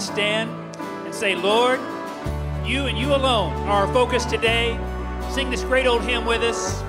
to stand and say, Lord, you and you alone are our focus today. Sing this great old hymn with us.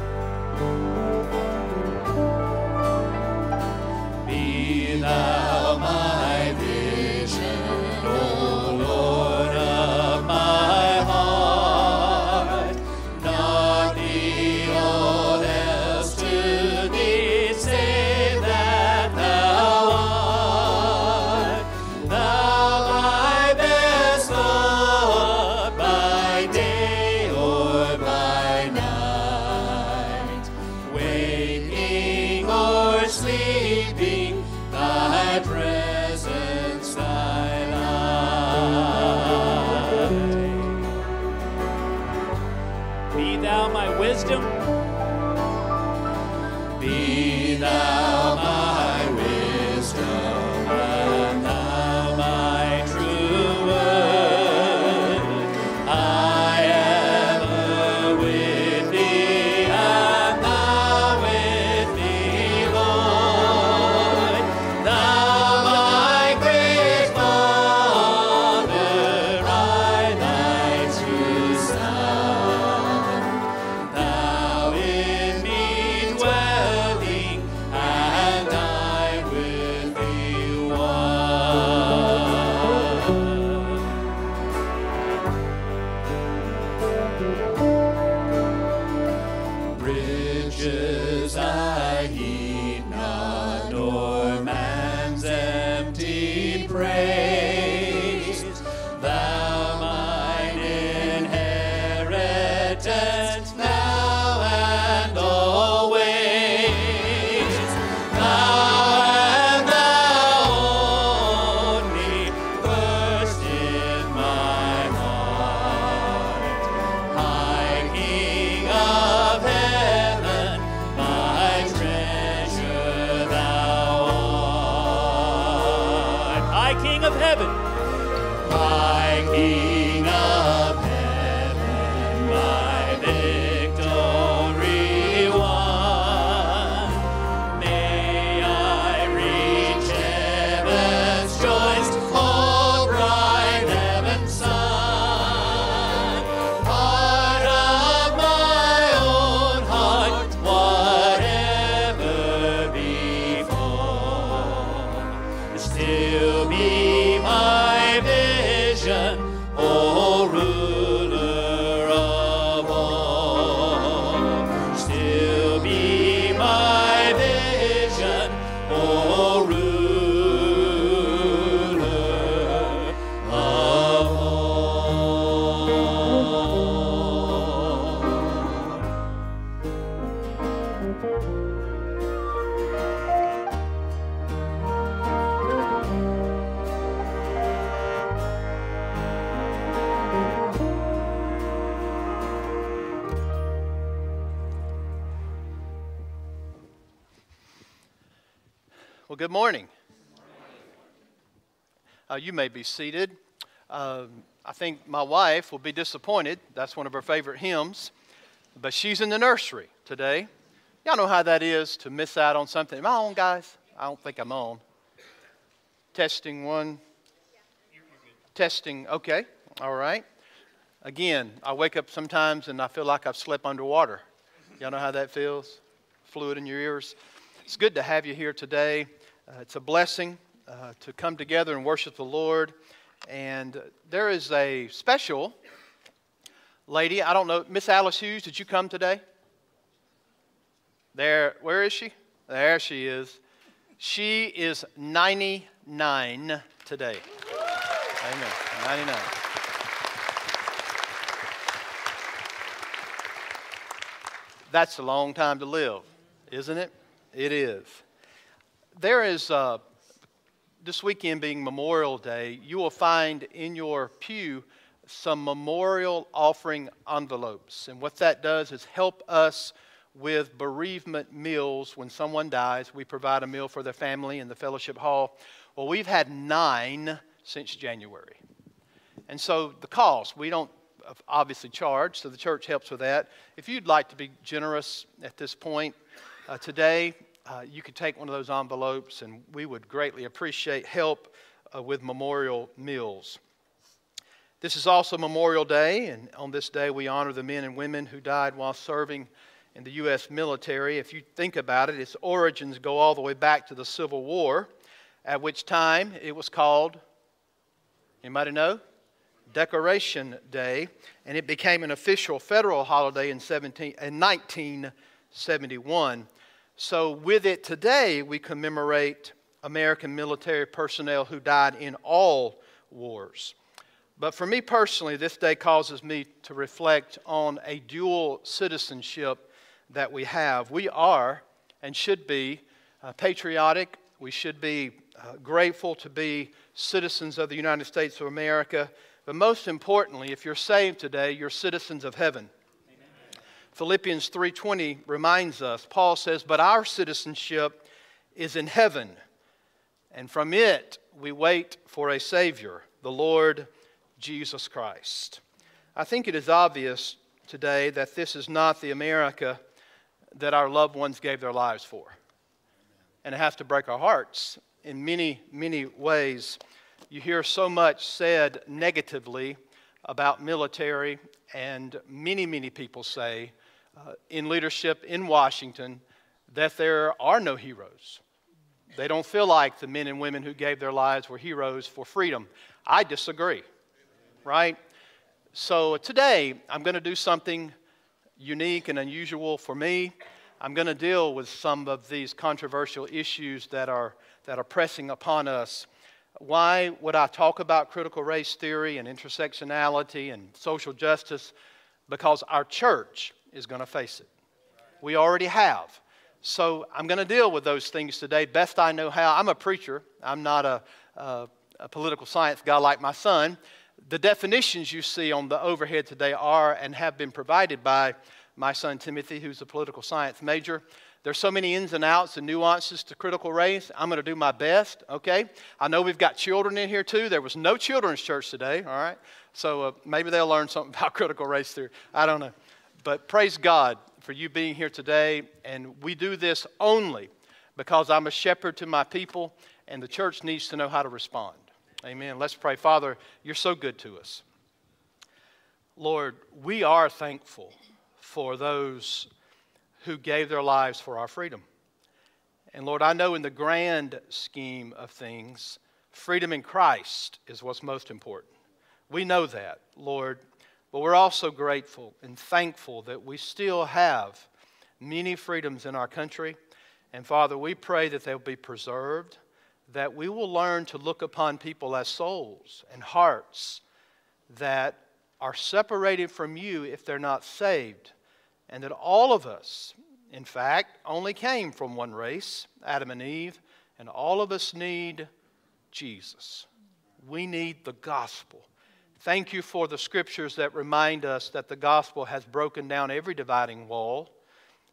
King of heaven. High King of Uh, you may be seated. Um, I think my wife will be disappointed. That's one of her favorite hymns. But she's in the nursery today. Y'all know how that is to miss out on something. Am I on, guys? I don't think I'm on. Testing one. Testing, okay. All right. Again, I wake up sometimes and I feel like I've slept underwater. Y'all know how that feels? Fluid in your ears. It's good to have you here today. Uh, it's a blessing uh, to come together and worship the Lord. And there is a special lady. I don't know, Miss Alice Hughes, did you come today? There, where is she? There she is. She is 99 today. Amen. 99. That's a long time to live, isn't it? It is. There is, uh, this weekend being Memorial Day, you will find in your pew some memorial offering envelopes. And what that does is help us with bereavement meals when someone dies. We provide a meal for their family in the fellowship hall. Well, we've had nine since January. And so the cost, we don't obviously charge, so the church helps with that. If you'd like to be generous at this point uh, today, uh, you could take one of those envelopes, and we would greatly appreciate help uh, with memorial meals. This is also Memorial Day, and on this day we honor the men and women who died while serving in the U.S. military. If you think about it, its origins go all the way back to the Civil War, at which time it was called, anybody know? Decoration Day, and it became an official federal holiday in, 17, in 1971. So, with it today, we commemorate American military personnel who died in all wars. But for me personally, this day causes me to reflect on a dual citizenship that we have. We are and should be uh, patriotic. We should be uh, grateful to be citizens of the United States of America. But most importantly, if you're saved today, you're citizens of heaven. Philippians 3:20 reminds us. Paul says, "But our citizenship is in heaven, and from it we wait for a savior, the Lord Jesus Christ." I think it is obvious today that this is not the America that our loved ones gave their lives for. And it has to break our hearts in many, many ways. You hear so much said negatively about military, and many, many people say uh, in leadership in Washington that there are no heroes. They don't feel like the men and women who gave their lives were heroes for freedom. I disagree, right? So today, I'm going to do something unique and unusual for me. I'm going to deal with some of these controversial issues that are, that are pressing upon us. Why would I talk about critical race theory and intersectionality and social justice? Because our church is going to face it. We already have. So I'm going to deal with those things today best I know how. I'm a preacher, I'm not a, a, a political science guy like my son the definitions you see on the overhead today are and have been provided by my son Timothy, who's a political science major. There's so many ins and outs and nuances to critical race. I'm going to do my best, okay? I know we've got children in here too. There was no children's church today, all right? So uh, maybe they'll learn something about critical race theory. I don't know. But praise God for you being here today. And we do this only because I'm a shepherd to my people, and the church needs to know how to respond. Amen. Let's pray. Father, you're so good to us. Lord, we are thankful for those who gave their lives for our freedom. And Lord, I know in the grand scheme of things, freedom in Christ is what's most important. We know that, Lord, but we're also grateful and thankful that we still have many freedoms in our country. And Father, we pray that they'll be preserved that we will learn to look upon people as souls and hearts that are separated from you if they're not saved. And that all of us, in fact, only came from one race, Adam and Eve, and all of us need Jesus. We need the gospel. Thank you for the scriptures that remind us that the gospel has broken down every dividing wall,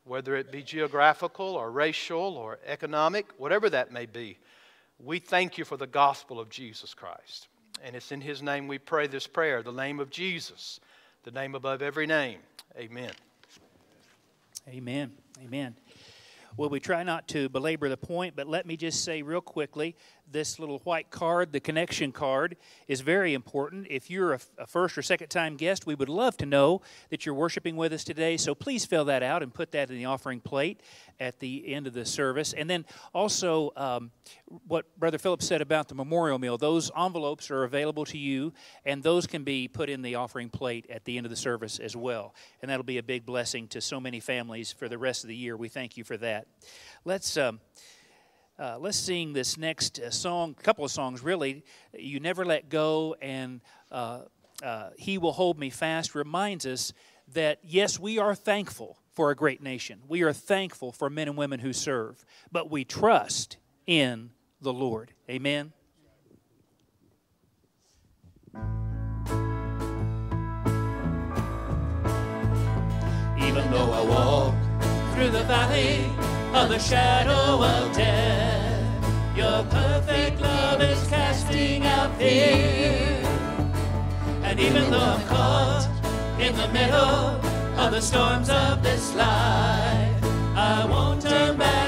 whether it be geographical or racial or economic, whatever that may be. We thank you for the gospel of Jesus Christ. And it's in his name we pray this prayer, the name of Jesus, the name above every name. Amen. Amen. Amen. Well, we try not to belabor the point, but let me just say real quickly this little white card, the connection card, is very important. If you're a, a, first or second time guest, we would love to know that you're worshiping with us today. So please fill that out and put that in the offering plate at the end of the service. And then also, um, what Brother Phillips said about the memorial meal, those envelopes are available to you, and those can be put in the offering plate at the end of the service as well. And that'll be a big blessing to so many families for the rest of the year. We thank you for that. Let's. Um, uh, let's sing this next uh, song, a couple of songs really. You Never Let Go and uh, uh, He Will Hold Me Fast reminds us that, yes, we are thankful for a great nation. We are thankful for men and women who serve, but we trust in the Lord. Amen. Even though I walk through the valley of the shadow of death. Your perfect love is casting out fear. And even though I'm caught in the middle of the storms of this life, I won't turn back.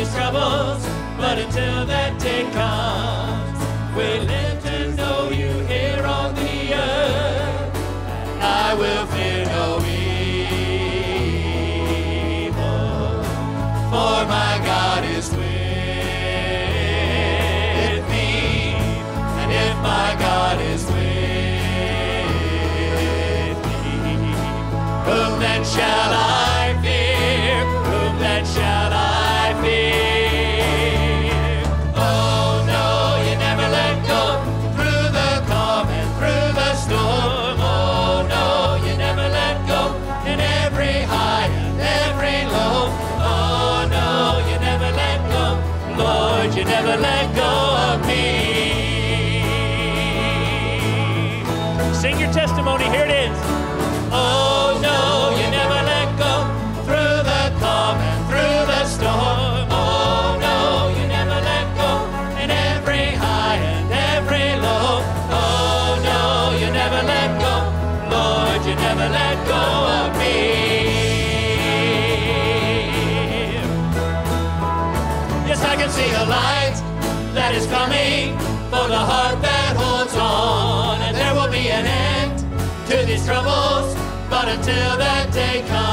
these troubles, but until that day comes, we live to know you here on the earth. I will fear no evil, for my God is with me, and if my God is with me, whom then shall I? until that day comes.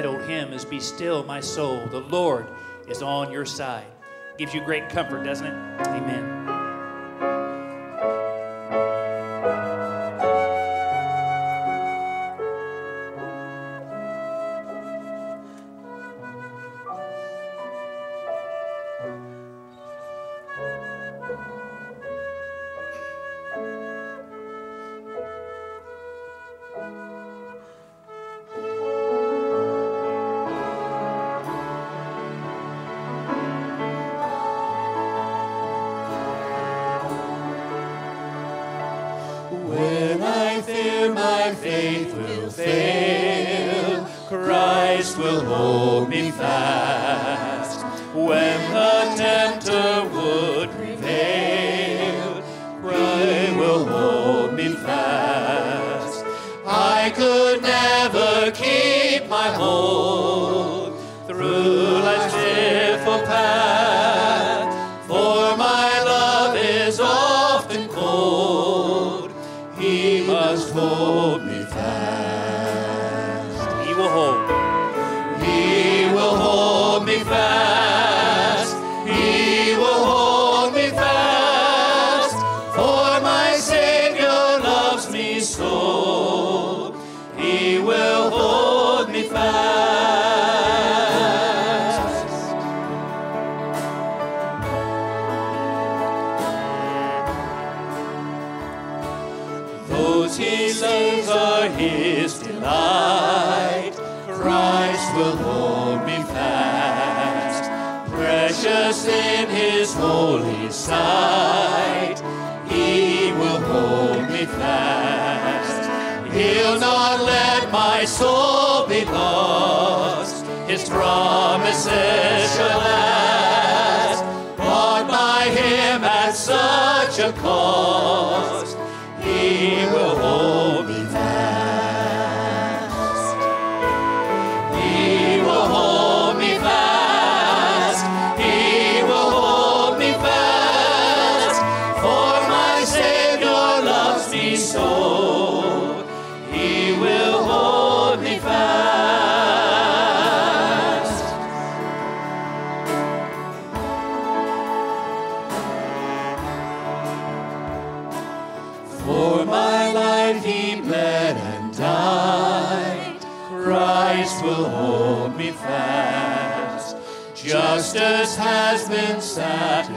That old hymn is Be Still, My Soul. The Lord is on your side. Gives you great comfort, doesn't it? Amen. His promises shall last, bought by Him at such a cost, He will hold me. that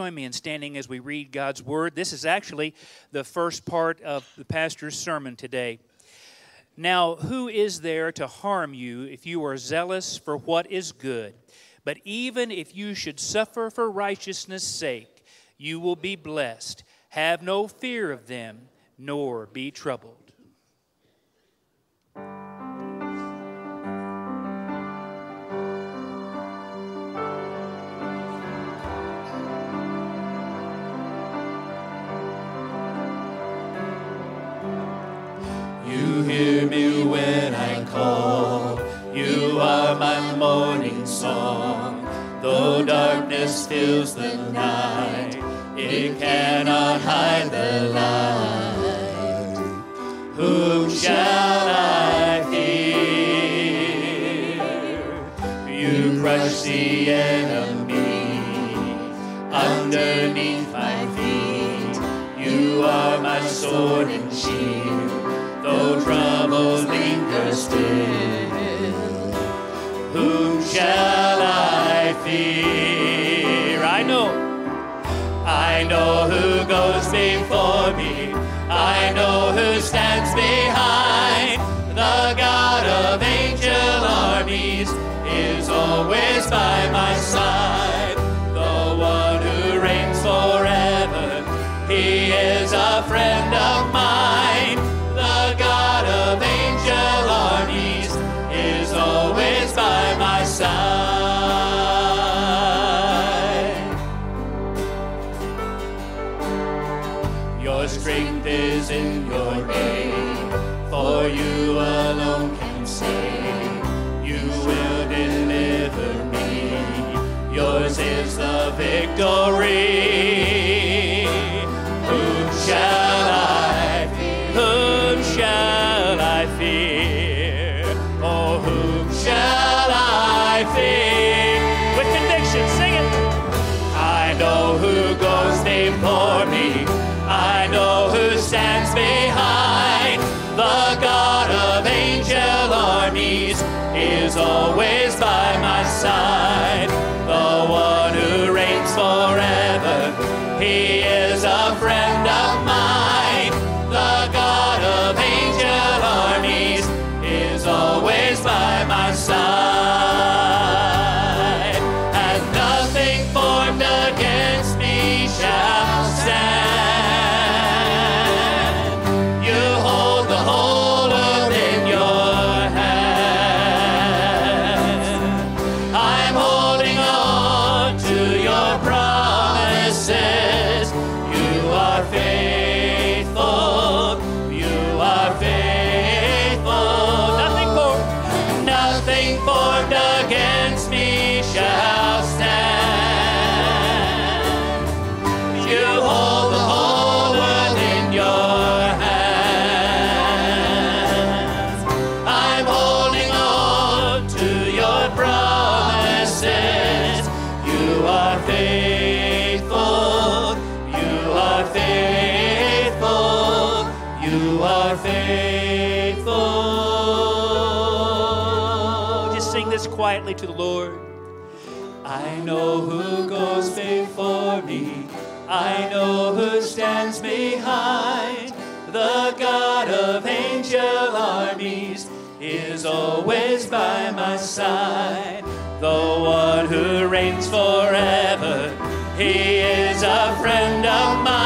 join me in standing as we read God's Word? This is actually the first part of the pastor's sermon today. Now, who is there to harm you if you are zealous for what is good? But even if you should suffer for righteousness' sake, you will be blessed. Have no fear of them, nor be troubled. song. Though darkness fills the night, it cannot hide the light. Whom shall I fear? You crush the enemy underneath my feet. You are my sword and shall I fear? I know. I know who goes before me. I know who stands before victory. Whom shall I fear? Whom shall I fear? Oh, whom shall I fear? With conviction, sing it. I know who goes before me. I know who stands behind. The God of angel armies is always quietly to the Lord. I know who goes before me. I know who stands behind. The God of angel armies is always by my side. The one who reigns forever. He is a friend of mine.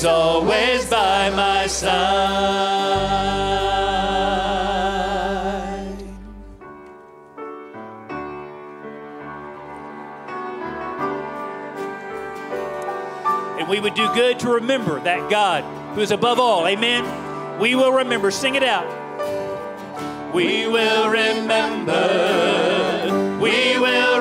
Is always by my side. And we would do good to remember that God who is above all. Amen. We will remember. Sing it out. We will remember. We will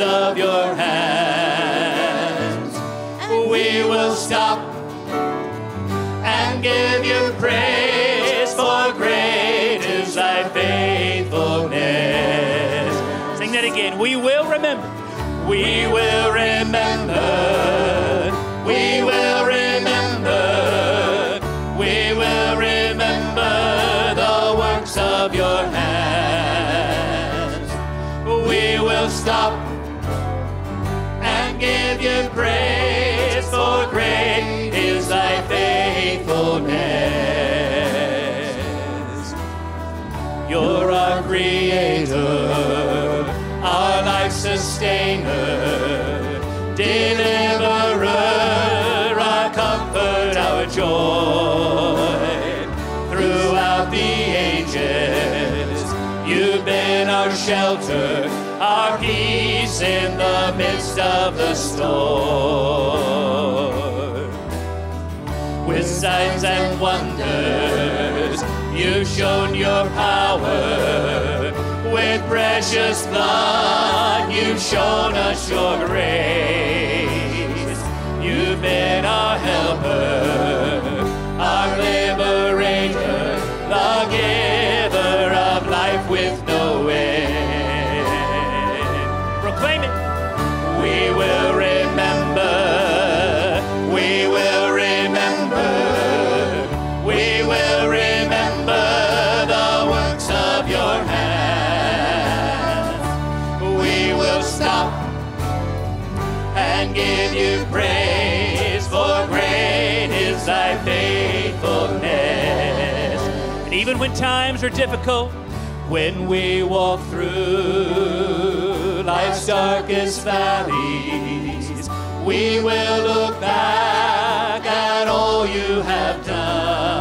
of your hands. We will stop and give you praise, for great is thy faithfulness. Sing that again. We will remember. We will remember. Sustainer, deliverer, our comfort, our joy. Throughout the ages, you've been our shelter, our peace in the midst of the storm with signs and wonders. You've shown your power precious blood. You've shown us your grace. You've been our helper, when times are difficult, when we walk through life's darkest valleys, we will look back at all you have done.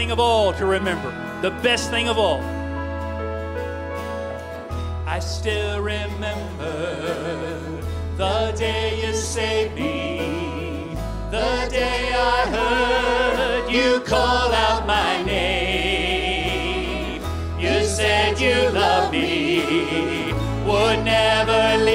Thing of all to remember the best thing of all. I still remember the day you saved me, the day I heard you call out my name. You said you loved me, would never leave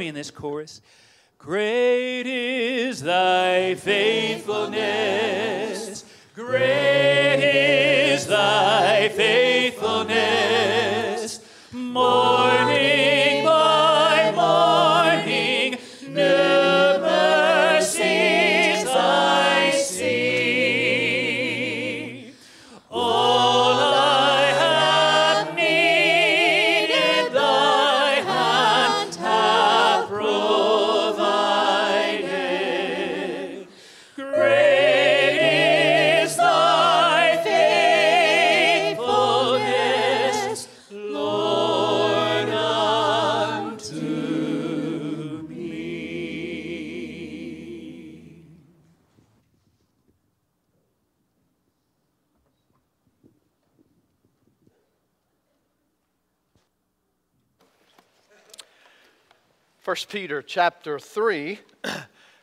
me in this chorus. Great is thy faithfulness. Great is thy Peter chapter 3.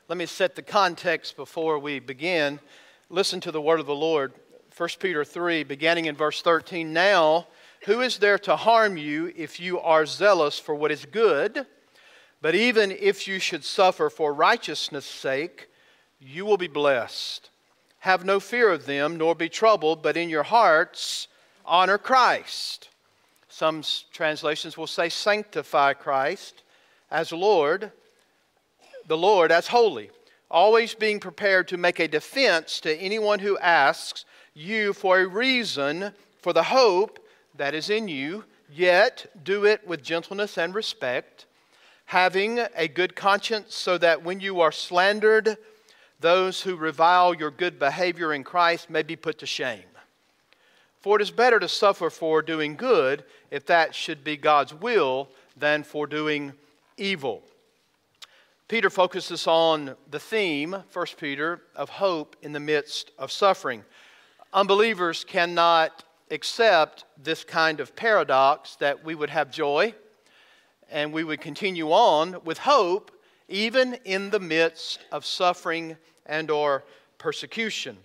Let me set the context before we begin. Listen to the word of the Lord. First Peter 3, beginning in verse 13. Now, who is there to harm you if you are zealous for what is good? But even if you should suffer for righteousness' sake, you will be blessed. Have no fear of them, nor be troubled, but in your hearts honor Christ. Some translations will say sanctify Christ as Lord, the Lord as holy, always being prepared to make a defense to anyone who asks you for a reason for the hope that is in you, yet do it with gentleness and respect, having a good conscience, so that when you are slandered, those who revile your good behavior in Christ may be put to shame. For it is better to suffer for doing good, if that should be God's will, than for doing evil. Peter focuses on the theme, 1 Peter, of hope in the midst of suffering. Unbelievers cannot accept this kind of paradox that we would have joy and we would continue on with hope even in the midst of suffering and or persecution.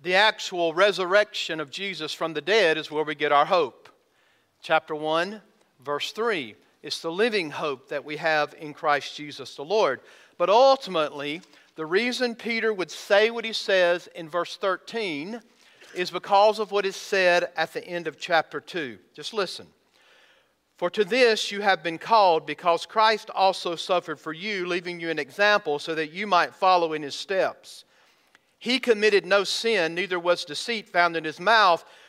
the actual resurrection of Jesus from the dead is where we get our hope. Chapter 1, verse 3. It's the living hope that we have in Christ Jesus the Lord. But ultimately, the reason Peter would say what he says in verse 13 is because of what is said at the end of chapter 2. Just listen. For to this you have been called, because Christ also suffered for you, leaving you an example so that you might follow in his steps. He committed no sin, neither was deceit found in his mouth.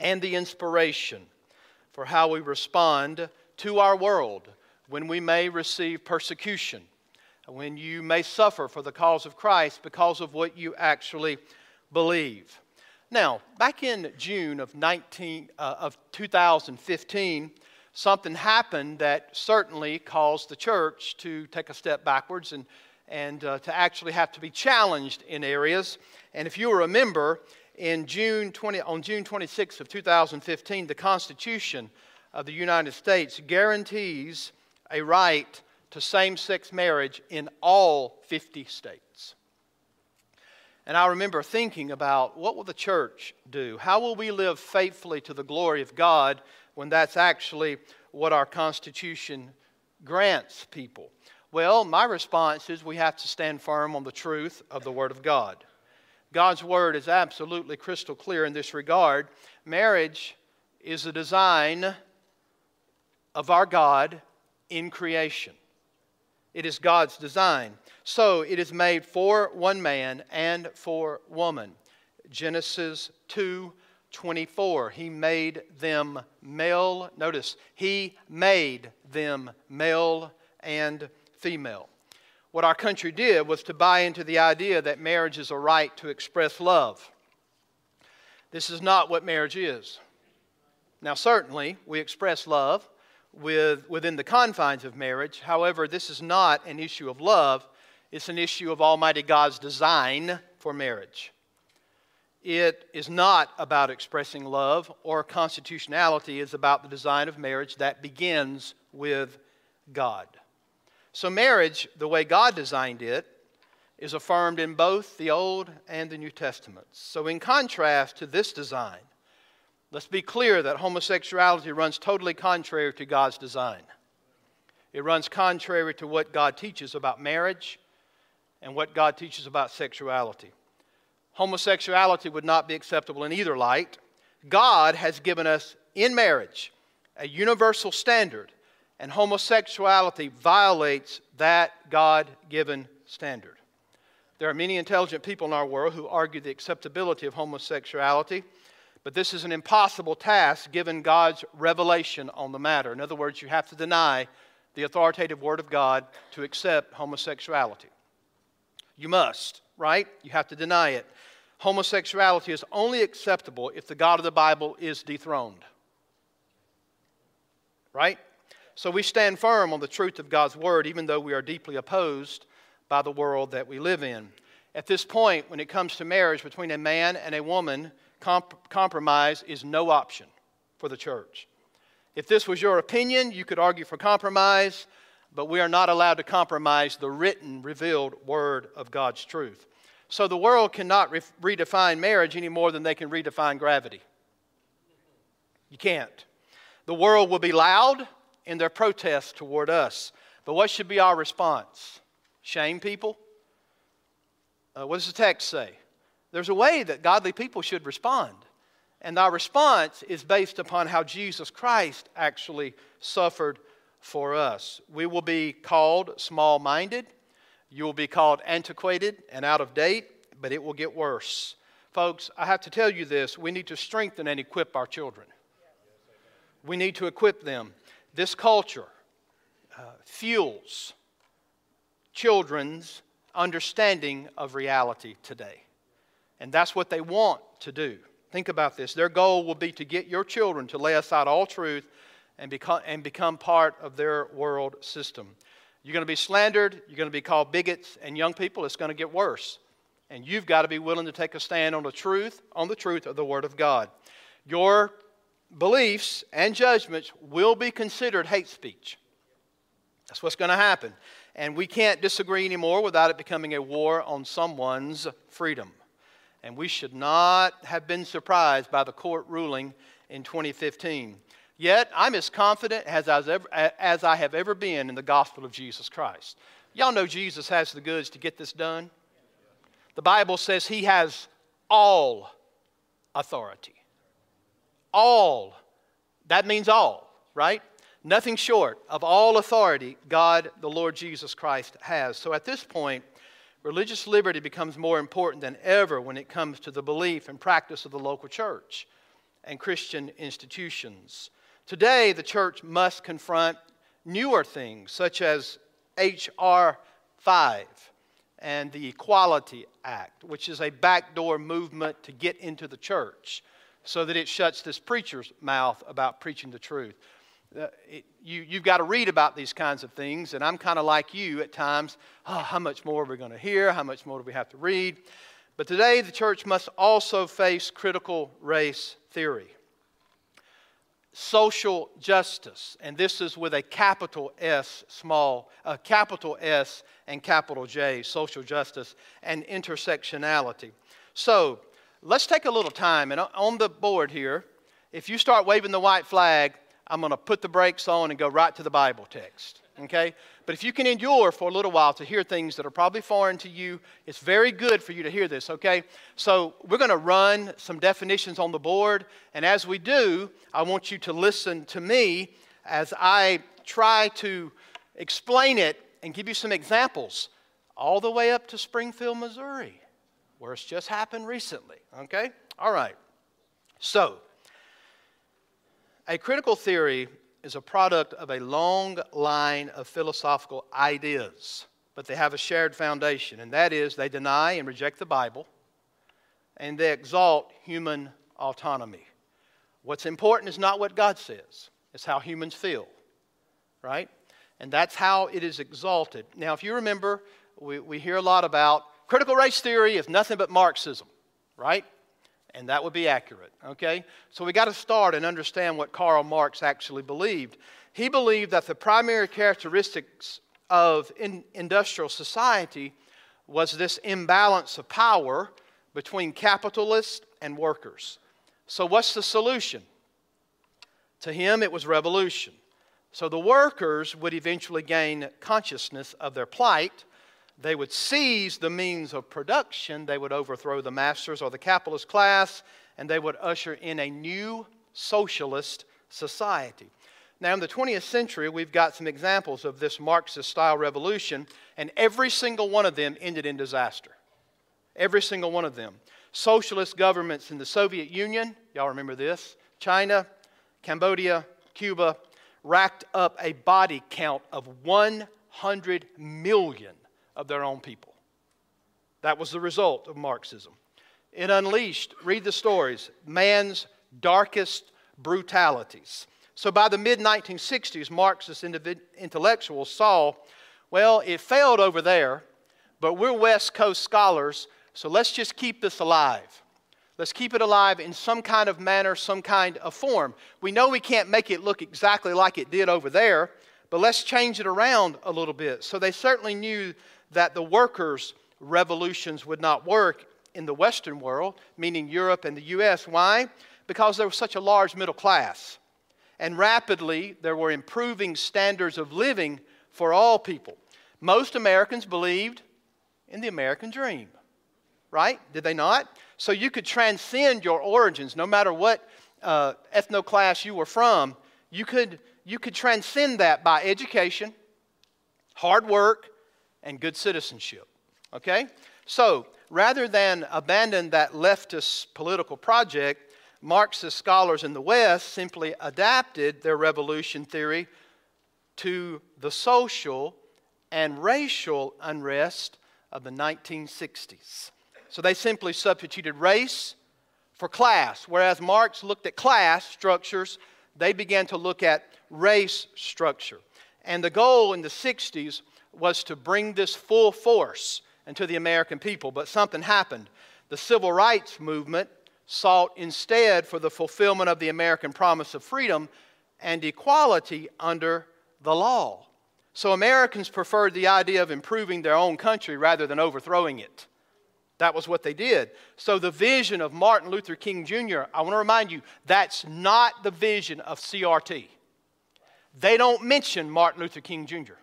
and the inspiration for how we respond to our world when we may receive persecution, when you may suffer for the cause of Christ because of what you actually believe. Now, back in June of, 19, uh, of 2015, something happened that certainly caused the church to take a step backwards and and uh, to actually have to be challenged in areas. And if you remember, in June 20, on June 26 of 2015, the Constitution of the United States guarantees a right to same-sex marriage in all 50 states. And I remember thinking about what will the church do? How will we live faithfully to the glory of God when that's actually what our Constitution grants people? Well, my response is we have to stand firm on the truth of the Word of God. God's Word is absolutely crystal clear in this regard. Marriage is a design of our God in creation. It is God's design. So it is made for one man and for woman. Genesis 2 24. He made them male. Notice, He made them male and female. What our country did was to buy into the idea that marriage is a right to express love. This is not what marriage is. Now, certainly, we express love with, within the confines of marriage. However, this is not an issue of love, it's an issue of Almighty God's design for marriage. It is not about expressing love or constitutionality, it's about the design of marriage that begins with God. So, marriage, the way God designed it, is affirmed in both the Old and the New Testaments. So, in contrast to this design, let's be clear that homosexuality runs totally contrary to God's design. It runs contrary to what God teaches about marriage and what God teaches about sexuality. Homosexuality would not be acceptable in either light. God has given us in marriage a universal standard and homosexuality violates that God given standard. There are many intelligent people in our world who argue the acceptability of homosexuality, but this is an impossible task given God's revelation on the matter. In other words, you have to deny the authoritative Word of God to accept homosexuality. You must, right? You have to deny it. Homosexuality is only acceptable if the God of the Bible is dethroned. Right? So we stand firm on the truth of God's word, even though we are deeply opposed by the world that we live in. At this point, when it comes to marriage between a man and a woman, comp- compromise is no option for the church. If this was your opinion, you could argue for compromise, but we are not allowed to compromise the written, revealed word of God's truth. So the world cannot re- redefine marriage any more than they can redefine gravity. You can't. The world will be loud, in their protest toward us. But what should be our response? Shame people? Uh, what does the text say? There's a way that godly people should respond. And our response is based upon how Jesus Christ actually suffered for us. We will be called small minded. You will be called antiquated and out of date, but it will get worse. Folks, I have to tell you this we need to strengthen and equip our children. We need to equip them. This culture uh, fuels children's understanding of reality today. And that's what they want to do. Think about this. Their goal will be to get your children to lay aside all truth and become, and become part of their world system. You're going to be slandered, you're going to be called bigots, and young people, it's going to get worse. And you've got to be willing to take a stand on the truth, on the truth of the Word of God. Your beliefs and judgments will be considered hate speech. That's what's going to happen. And we can't disagree anymore without it becoming a war on someone's freedom. And we should not have been surprised by the court ruling in 2015. Yet, I'm as confident as, ever, as I have ever been in the gospel of Jesus Christ. Y'all know Jesus has the goods to get this done. The Bible says he has all authority. All. That means all, right? Nothing short of all authority God, the Lord Jesus Christ, has. So at this point, religious liberty becomes more important than ever when it comes to the belief and practice of the local church and Christian institutions. Today, the church must confront newer things such as H.R. 5 and the Equality Act, which is a backdoor movement to get into the church so that it shuts this preacher's mouth about preaching the truth. Uh, it, you, you've got to read about these kinds of things, and I'm kind of like you at times. Oh, how much more are we going to hear? How much more do we have to read? But today, the church must also face critical race theory. Social justice, and this is with a capital S, small, a capital S and capital J, social justice and intersectionality. So, let's take a little time, and on the board here, if you start waving the white flag, I'm going to put the brakes on and go right to the Bible text. Okay? But if you can endure for a little while to hear things that are probably foreign to you, it's very good for you to hear this, okay? So we're going to run some definitions on the board. And as we do, I want you to listen to me as I try to explain it and give you some examples all the way up to Springfield, Missouri, where it's just happened recently, okay? All right. So, a critical theory is a product of a long line of philosophical ideas, but they have a shared foundation, and that is they deny and reject the Bible, and they exalt human autonomy. What's important is not what God says, it's how humans feel, right? And that's how it is exalted. Now, if you remember, we, we hear a lot about critical race theory is nothing but Marxism, right? and that would be accurate. Okay? So we got to start and understand what Karl Marx actually believed. He believed that the primary characteristics of in industrial society was this imbalance of power between capitalists and workers. So, what's the solution? To him, it was revolution. So, the workers would eventually gain consciousness of their plight they would seize the means of production, they would overthrow the masters or the capitalist class, and they would usher in a new socialist society. Now, in the 20th century, we've got some examples of this Marxist style revolution, and every single one of them ended in disaster. Every single one of them. Socialist governments in the Soviet Union, y'all remember this, China, Cambodia, Cuba, racked up a body count of 100 million of their own people. That was the result of Marxism. It unleashed, read the stories, man's darkest brutalities. So by the mid 1960s, Marxist intellectuals saw, well, it failed over there, but we're West Coast scholars, so let's just keep this alive. Let's keep it alive in some kind of manner, some kind of form. We know we can't make it look exactly like it did over there, but let's change it around a little bit. So they certainly knew that the workers' revolutions would not work in the Western world, meaning Europe and the US. Why? Because there was such a large middle class. And rapidly, there were improving standards of living for all people. Most Americans believed in the American dream, right? Did they not? So you could transcend your origins, no matter what uh, ethno class you were from. You could, you could transcend that by education, hard work, and good citizenship. Okay? So, rather than abandon that leftist political project, Marxist scholars in the West simply adapted their revolution theory to the social and racial unrest of the 1960s. So they simply substituted race for class. Whereas Marx looked at class structures, they began to look at race structure. And the goal in the 60s was to bring this full force into the American people. But something happened. The civil rights movement sought instead for the fulfillment of the American promise of freedom and equality under the law. So Americans preferred the idea of improving their own country rather than overthrowing it. That was what they did. So the vision of Martin Luther King Jr., I want to remind you, that's not the vision of CRT. They don't mention Martin Luther King Jr.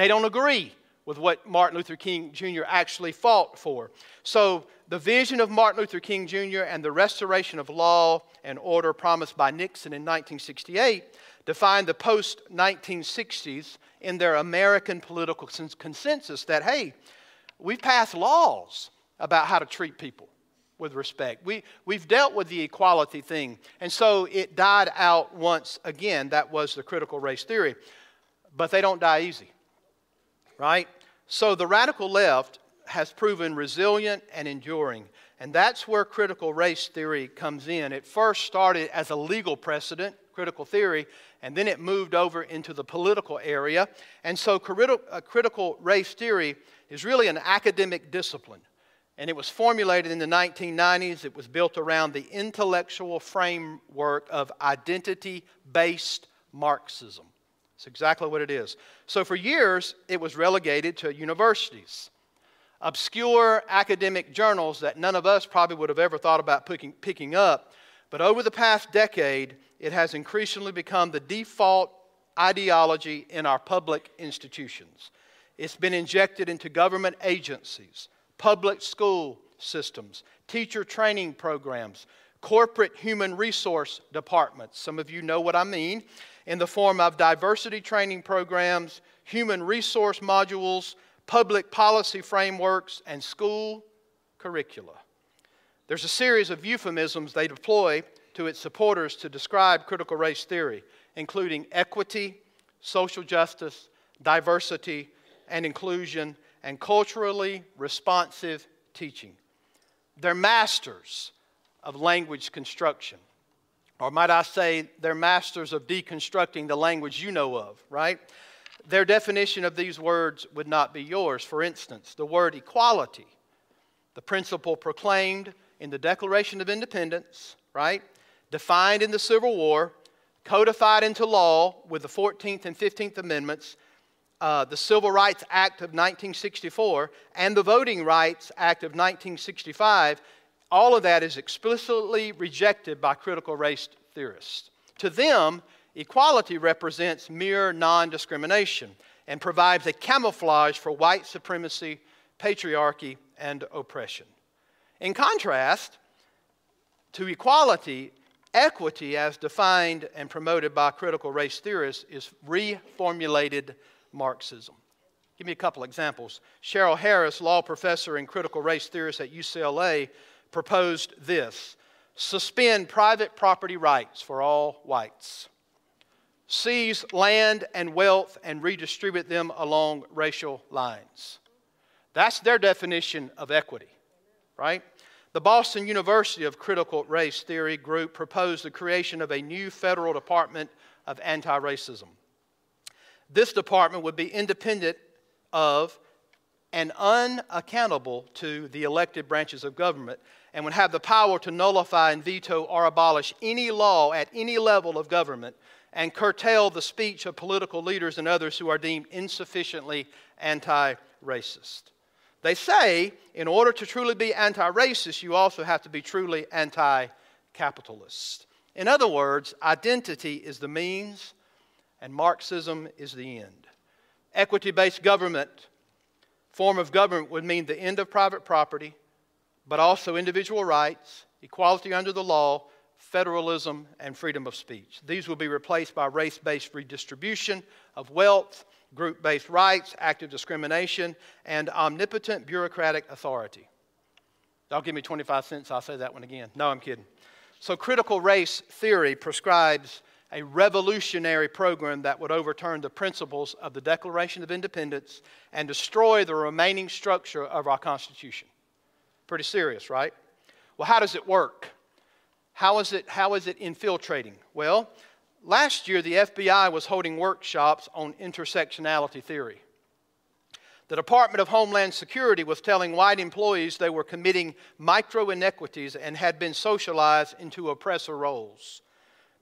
They don't agree with what Martin Luther King Jr. actually fought for. So the vision of Martin Luther King Jr. and the restoration of law and order promised by Nixon in 1968 defined the post 1960s in their American political consensus that, hey, we've passed laws about how to treat people with respect. We, we've dealt with the equality thing. And so it died out once again. That was the critical race theory. But they don't die easy, right? So the radical left has proven resilient and enduring. And that's where critical race theory comes in. It first started as a legal precedent, critical theory, and then it moved over into the political area. And so uh, critical race theory is really an academic discipline. And it was formulated in the 1990s. It was built around the intellectual framework of identity based Marxism. It's exactly what it is. So for years, it was relegated to universities, obscure academic journals that none of us probably would have ever thought about picking, picking up. But over the past decade, it has increasingly become the default ideology in our public institutions. It's been injected into government agencies, public school systems, teacher training programs, corporate human resource departments. Some of you know what I mean, in the form of diversity training programs, human resource modules, public policy frameworks, and school curricula. There's a series of euphemisms they deploy to its supporters to describe critical race theory, including equity, social justice, diversity, and inclusion, and culturally responsive teaching. They're masters of language construction. Or might I say, they're masters of deconstructing the language you know of, right? Their definition of these words would not be yours. For instance, the word equality, the principle proclaimed in the Declaration of Independence, right? defined in the Civil War, codified into law with the 14th and 15th Amendments, uh, the Civil Rights Act of 1964, and the Voting Rights Act of 1965, all of that is explicitly rejected by critical race theorists. To them, equality represents mere non discrimination and provides a camouflage for white supremacy, patriarchy, and oppression. In contrast to equality, Equity, as defined and promoted by critical race theorists, is reformulated Marxism. Give me a couple examples. Cheryl Harris, law professor and critical race theorist at UCLA, proposed this suspend private property rights for all whites, seize land and wealth and redistribute them along racial lines. That's their definition of equity, right? The Boston University of Critical Race Theory group proposed the creation of a new federal department of anti racism. This department would be independent of and unaccountable to the elected branches of government and would have the power to nullify and veto or abolish any law at any level of government and curtail the speech of political leaders and others who are deemed insufficiently anti racist. They say in order to truly be anti racist, you also have to be truly anti capitalist. In other words, identity is the means and Marxism is the end. Equity based government, form of government, would mean the end of private property, but also individual rights, equality under the law, federalism, and freedom of speech. These will be replaced by race based redistribution of wealth group based rights, active discrimination, and omnipotent bureaucratic authority. Don't give me 25 cents, I'll say that one again. No, I'm kidding. So, critical race theory prescribes a revolutionary program that would overturn the principles of the Declaration of Independence and destroy the remaining structure of our Constitution. Pretty serious, right? Well, how does it work? How is it, how is it infiltrating? Well, last year the FBI was holding workshops on intersectionality theory. The Department of Homeland Security was telling white employees they were committing micro inequities and had been socialized into oppressor roles.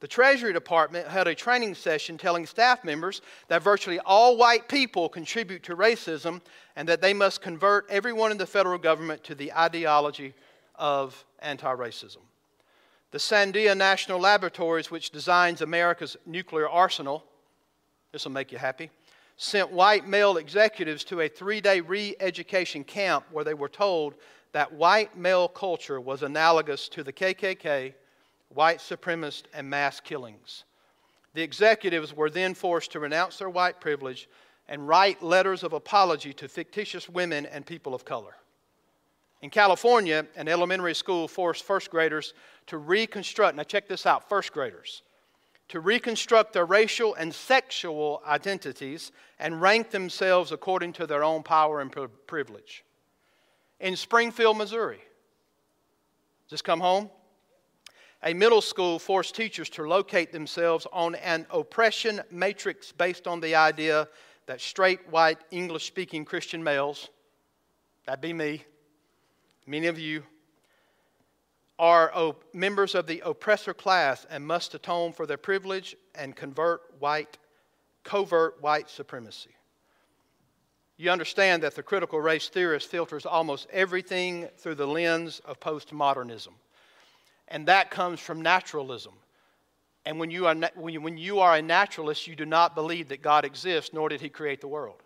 The Treasury Department held a training session telling staff members that virtually all white people contribute to racism and that they must convert everyone in the federal government to the ideology of anti racism. The Sandia National Laboratories, which designs America's nuclear arsenal, this will make you happy, sent white male executives to a three day re education camp where they were told that white male culture was analogous to the KKK, white supremacist, and mass killings. The executives were then forced to renounce their white privilege and write letters of apology to fictitious women and people of color. In California, an elementary school forced first graders to reconstruct, now check this out, first graders to reconstruct their racial and sexual identities and rank themselves according to their own power and privilege. In Springfield, Missouri, just come home? A middle school forced teachers to locate themselves on an oppression matrix based on the idea that straight, white, English speaking Christian males, that'd be me, many of you, are members of the oppressor class and must atone for their privilege and convert white, covert white supremacy. You understand that the critical race theorist filters almost everything through the lens of postmodernism. And that comes from naturalism. And when you, are, when you are a naturalist, you do not believe that God exists, nor did he create the world.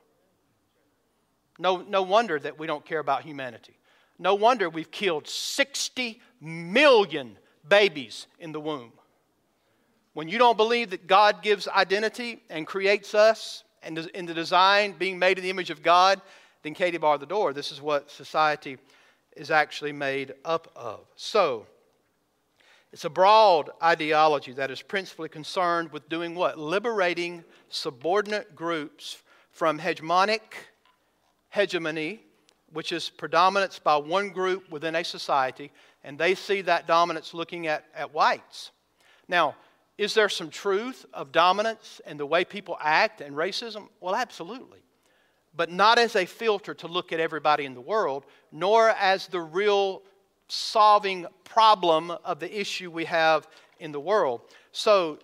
No, no wonder that we don't care about humanity. No wonder we've killed 60 million babies in the womb. When you don't believe that God gives identity and creates us and in the design being made in the image of God, then Katie bar the door. This is what society is actually made up of. So, it's a broad ideology that is principally concerned with doing what? Liberating subordinate groups from hegemonic hegemony which is predominance by one group within a society, and they see that dominance looking at, at whites. Now, is there some truth of dominance and the way people act and racism? Well, absolutely. But not as a filter to look at everybody in the world, nor as the real solving problem of the issue we have in the world. So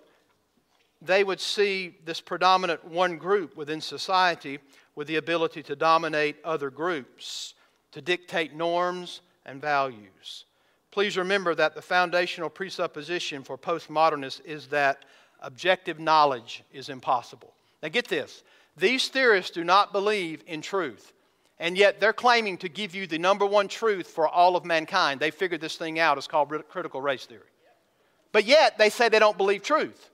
they would see this predominant one group within society with the ability to dominate other groups, to dictate norms and values. Please remember that the foundational presupposition for postmodernists is that objective knowledge is impossible. Now, get this these theorists do not believe in truth, and yet they're claiming to give you the number one truth for all of mankind. They figured this thing out. It's called critical race theory. But yet, they say they don't believe truth,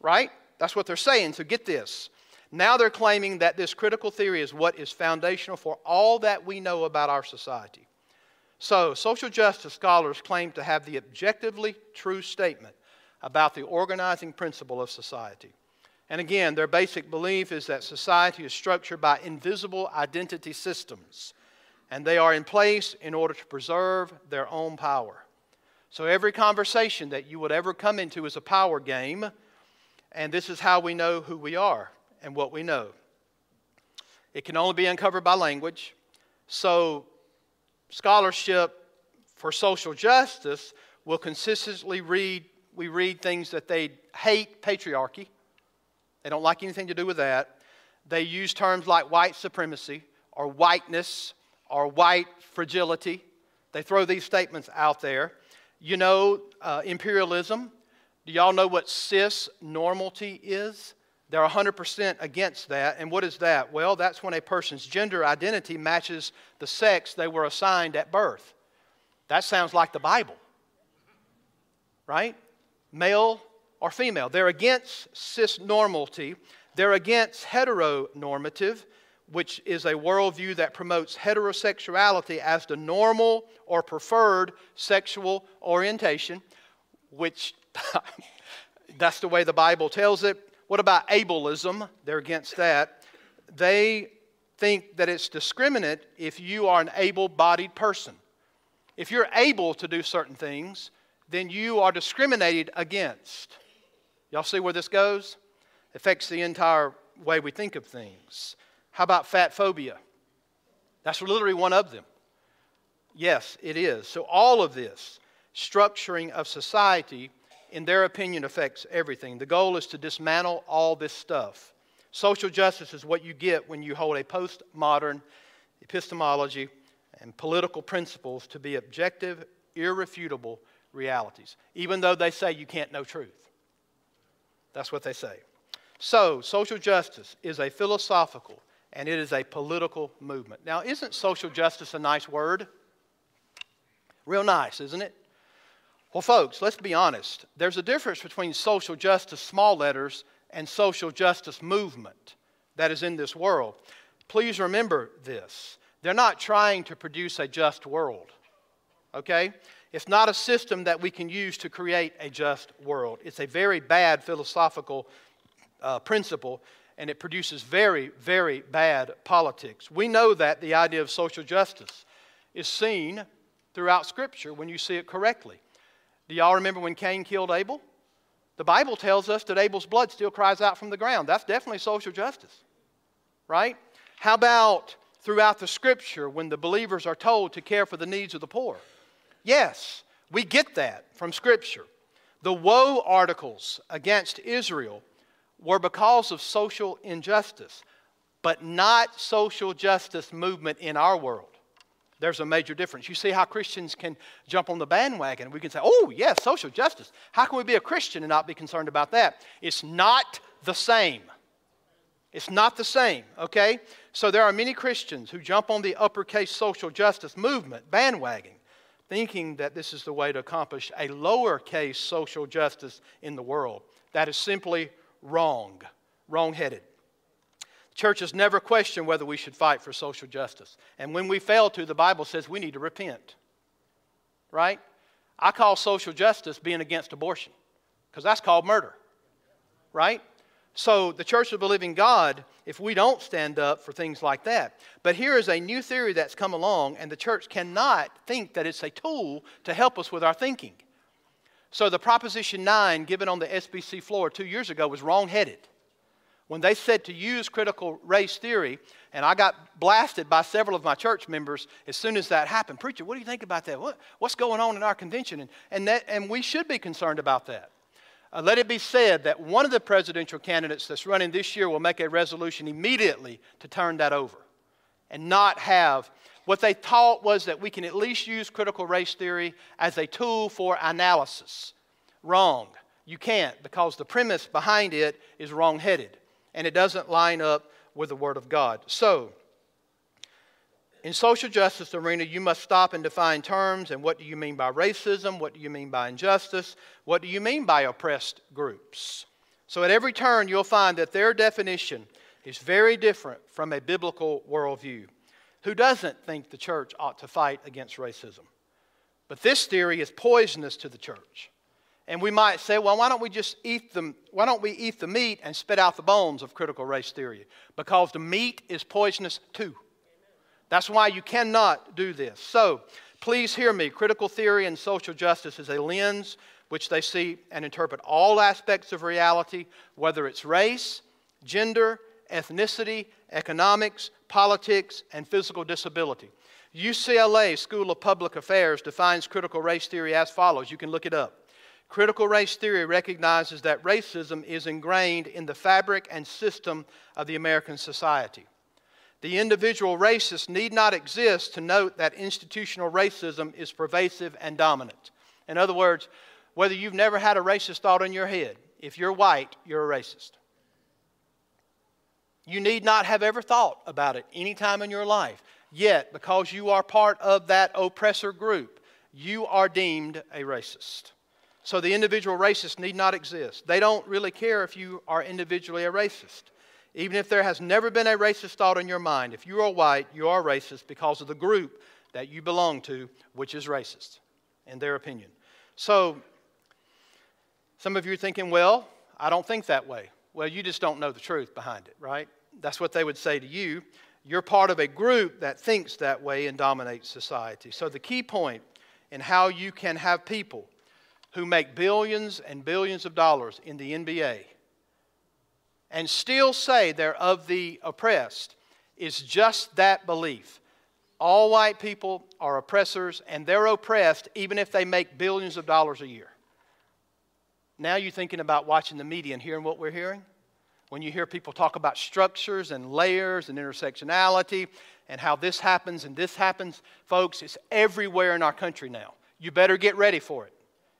right? That's what they're saying. So, get this now they're claiming that this critical theory is what is foundational for all that we know about our society. So, social justice scholars claim to have the objectively true statement about the organizing principle of society. And again, their basic belief is that society is structured by invisible identity systems, and they are in place in order to preserve their own power. So, every conversation that you would ever come into is a power game, and this is how we know who we are and what we know. It can only be uncovered by language. So, scholarship for social justice will consistently read, we read things that they hate patriarchy. They don't like anything to do with that. They use terms like white supremacy or whiteness or white fragility. They throw these statements out there. You know, uh, imperialism. Do y'all know what cis normality is? They're 100% against that. And what is that? Well, that's when a person's gender identity matches the sex they were assigned at birth. That sounds like the Bible, right? Male or female. They're against cisnormality. They're against heteronormative, which is a worldview that promotes heterosexuality as the normal or preferred sexual orientation, which that's the way the Bible tells it. What about ableism? They're against that. They think that it's discriminate if you are an able bodied person. If you're able to do certain things, then you are discriminated against. Y'all see where this goes? Affects the entire way we think of things. How about fat phobia? That's literally one of them. Yes, it is. So, all of this structuring of society, in their opinion, affects everything. The goal is to dismantle all this stuff. Social justice is what you get when you hold a postmodern epistemology and political principles to be objective, irrefutable realities, even though they say you can't know truth. That's what they say. So, social justice is a philosophical and it is a political movement. Now, isn't social justice a nice word? Real nice, isn't it? Well, folks, let's be honest. There's a difference between social justice, small letters, and social justice movement that is in this world. Please remember this. They're not trying to produce a just world, okay? It's not a system that we can use to create a just world. It's a very bad philosophical uh, principle, and it produces very, very bad politics. We know that the idea of social justice is seen throughout Scripture when you see it correctly. Do y'all remember when Cain killed Abel? The Bible tells us that Abel's blood still cries out from the ground. That's definitely social justice, right? How about throughout the Scripture when the believers are told to care for the needs of the poor? Yes, we get that from Scripture. The woe oracles against Israel were because of social injustice, but not social justice movement in our world. There's a major difference. You see how Christians can jump on the bandwagon. We can say, oh, yes, social justice. How can we be a Christian and not be concerned about that? It's not the same. It's not the same, okay? So there are many Christians who jump on the uppercase social justice movement bandwagon, thinking that this is the way to accomplish a lowercase social justice in the world. That is simply wrong, wrong headed. Church has never questioned whether we should fight for social justice. And when we fail to, the Bible says we need to repent. Right? I call social justice being against abortion because that's called murder. Right? So, the Church of the Living God, if we don't stand up for things like that. But here is a new theory that's come along, and the church cannot think that it's a tool to help us with our thinking. So the Proposition 9 given on the SBC floor two years ago was wrong headed. When they said to use critical race theory, and I got blasted by several of my church members as soon as that happened. Preacher, what do you think about that? What, what's going on in our convention? And, and, that, and we should be concerned about that. Uh, let it be said that one of the presidential candidates that's running this year will make a resolution immediately to turn that over and not have what they taught was that we can at least use critical race theory as a tool for analysis. Wrong. You can't because the premise behind it is wrong headed and it doesn't line up with the Word of God. So, in social justice arena, you must stop and define terms and what do you mean by racism? What do you mean by injustice? What do you mean by oppressed groups? So, at every turn, you'll find that their definition is very different from a biblical worldview. Who doesn't think the church ought to fight against racism? But this theory is poisonous to the church. And we might say, well, why don't we just eat the, why don't we eat the meat and spit out the bones of critical race theory? Because the meat is poisonous too. That's why you cannot do this. So, please hear me. Critical theory and social justice is a lens which they see and interpret all aspects of reality, whether it's race, gender, ethnicity, economics, politics, and physical disability. UCLA School of Public Affairs defines critical race theory as follows. You can look it up. Critical race theory recognizes that racism is ingrained in the fabric and system of the American society. The individual racist need not exist to note that institutional racism is pervasive and dominant. In other words, whether you've never had a racist thought in your head, if you're white, you're a racist. You need not have ever thought about it any time in your life. Yet, because you are part of that oppressor group, you are deemed a racist. So the individual racist need not exist. They don't really care if you are individually a racist. Even if there has never been a racist thought in your mind, if you are white, you are racist because of the group that you belong to, which is racist, in their opinion. So, some of you are thinking, well, I don't think that way. Well, you just don't know the truth behind it, right? That's what they would say to you. You're part of a group that thinks that way and dominates society. So, the key point in how you can have people who make billions and billions of dollars in the NBA and still say they're of the oppressed is just that belief. All white people are oppressors and they're oppressed even if they make billions of dollars a year. Now you're thinking about watching the media and hearing what we're hearing? When you hear people talk about structures and layers and intersectionality and how this happens and this happens, folks, it's everywhere in our country now. You better get ready for it.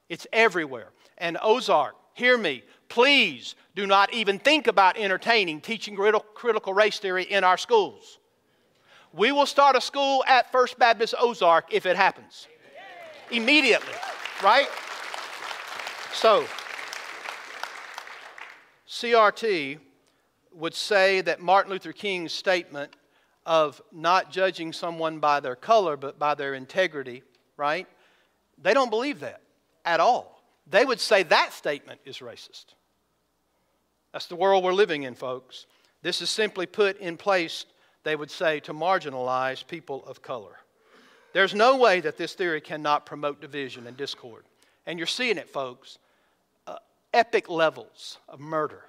It's everywhere. And Ozark, hear me, please do not even think about entertaining teaching critical race theory in our schools. We will start a school at First Baptist Ozark if it happens. Immediately, right? So, CRT would say that Martin Luther King's statement of not judging someone by their color but by their integrity, right? They don't believe that at all. They would say that statement is racist. That's the world we're living in, folks. This is simply put in place, they would say, to marginalize people of color. There's no way that this theory cannot promote division and discord. And you're seeing it, folks. Uh, epic levels of murder,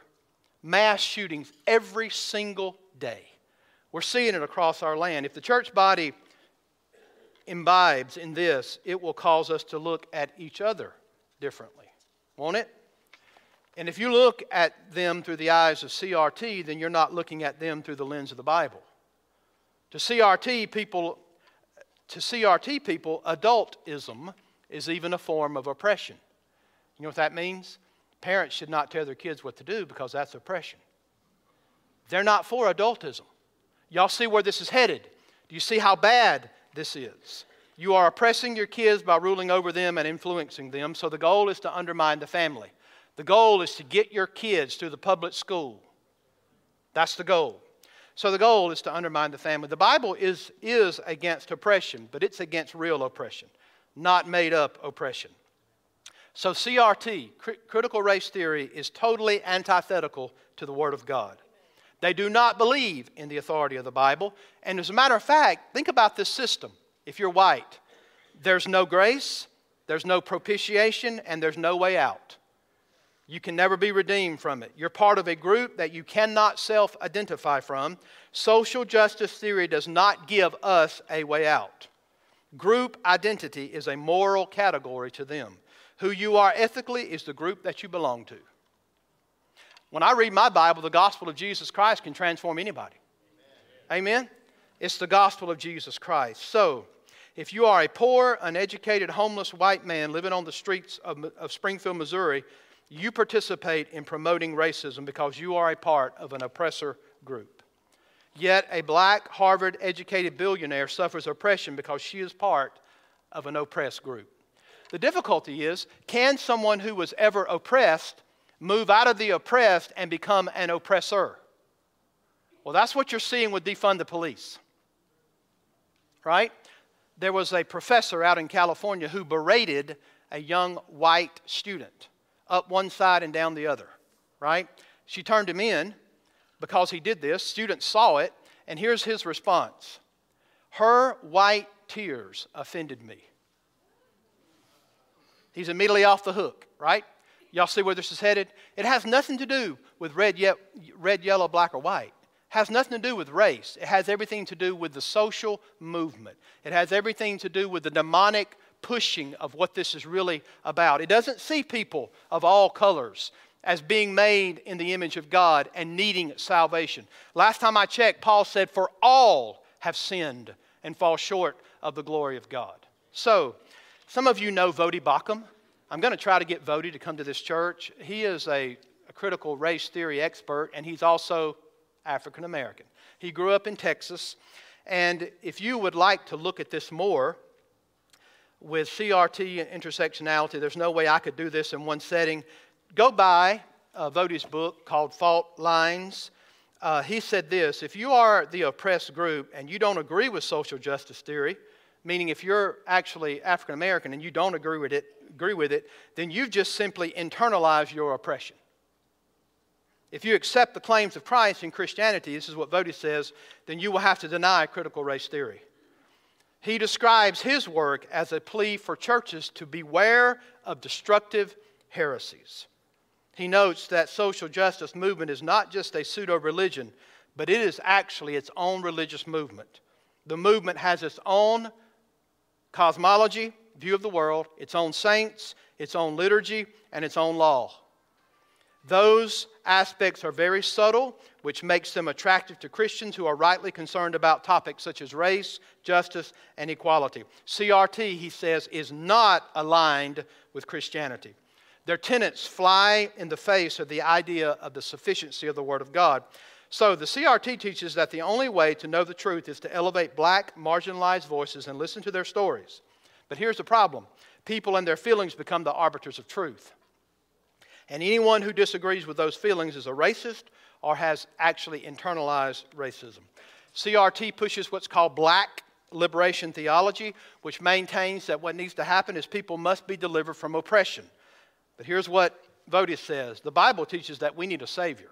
mass shootings every single day. We're seeing it across our land. If the church body imbibes in this, it will cause us to look at each other differently, won't it? And if you look at them through the eyes of CRT, then you're not looking at them through the lens of the Bible. To CRT people, to CRT people, adultism is even a form of oppression. You know what that means? Parents should not tell their kids what to do because that's oppression. They're not for adultism. Y'all see where this is headed? Do you see how bad this is. You are oppressing your kids by ruling over them and influencing them, so the goal is to undermine the family. The goal is to get your kids through the public school. That's the goal. So the goal is to undermine the family. The Bible is, is against oppression, but it's against real oppression, not made up oppression. So CRT, critical race theory, is totally antithetical to the Word of God. They do not believe in the authority of the Bible. And as a matter of fact, think about this system. If you're white, there's no grace, there's no propitiation, and there's no way out. You can never be redeemed from it. You're part of a group that you cannot self identify from. Social justice theory does not give us a way out. Group identity is a moral category to them. Who you are ethically is the group that you belong to. When I read my Bible, the gospel of Jesus Christ can transform anybody. Amen. Amen? It's the gospel of Jesus Christ. So, if you are a poor, uneducated, homeless white man living on the streets of, of Springfield, Missouri, you participate in promoting racism because you are a part of an oppressor group. Yet, a black, Harvard educated billionaire suffers oppression because she is part of an oppressed group. The difficulty is can someone who was ever oppressed move out of the oppressed and become an oppressor. Well, that's what you're seeing with defund the police. Right? There was a professor out in California who berated a young white student up one side and down the other. Right? She turned him in because he did this. Students saw it, and here's his response Her white tears offended me. He's immediately off the hook, right? Y'all see where this is headed? It has nothing to do with red, ye- red, yellow, black, or white. It has nothing to do with race. It has everything to do with the social movement. It has everything to do with the demonic pushing of what this is really about. It doesn't see people of all colors as being made in the image of God and needing salvation. Last time I checked, Paul said, For all have sinned and fall short of the glory of God. So, some of you know Voddie Baucham. I'm going to try to get Voddie to come to this church. He is a, a critical race theory expert, and he's also African American. He grew up in Texas. And if you would like to look at this more with CRT and intersectionality, there's no way I could do this in one setting. Go buy uh, book called Fault Lines. Uh, he said this If you are the oppressed group and you don't agree with social justice theory, meaning if you're actually African American and you don't agree with it, agree with it, then you've just simply internalized your oppression. If you accept the claims of Christ in Christianity, this is what Voddie says, then you will have to deny critical race theory. He describes his work as a plea for churches to beware of destructive heresies. He notes that social justice movement is not just a pseudo religion, but it is actually its own religious movement. The movement has its own cosmology, view of the world, its own saints, its own liturgy, and its own law. Those aspects are very subtle, which makes them attractive to Christians who are rightly concerned about topics such as race, justice, and equality. CRT, he says, is not aligned with Christianity. Their tenets fly in the face of the idea of the sufficiency of the Word of God. So, the CRT teaches that the only way to know the truth is to elevate black, marginalized voices and listen to their stories. But here's the problem people and their feelings become the arbiters of truth. And anyone who disagrees with those feelings is a racist or has actually internalized racism. CRT pushes what's called black liberation theology, which maintains that what needs to happen is people must be delivered from oppression. But here's what Voddie says the Bible teaches that we need a Savior.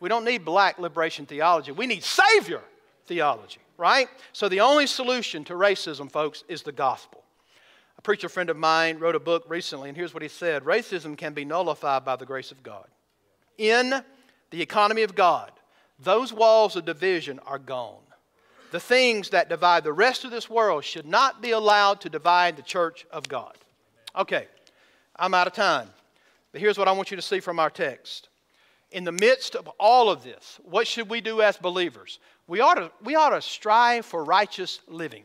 We don't need black liberation theology, we need Savior theology, right? So the only solution to racism, folks, is the gospel. Preacher friend of mine wrote a book recently, and here's what he said Racism can be nullified by the grace of God. In the economy of God, those walls of division are gone. The things that divide the rest of this world should not be allowed to divide the church of God. Okay, I'm out of time. But here's what I want you to see from our text. In the midst of all of this, what should we do as believers? We ought to, we ought to strive for righteous living.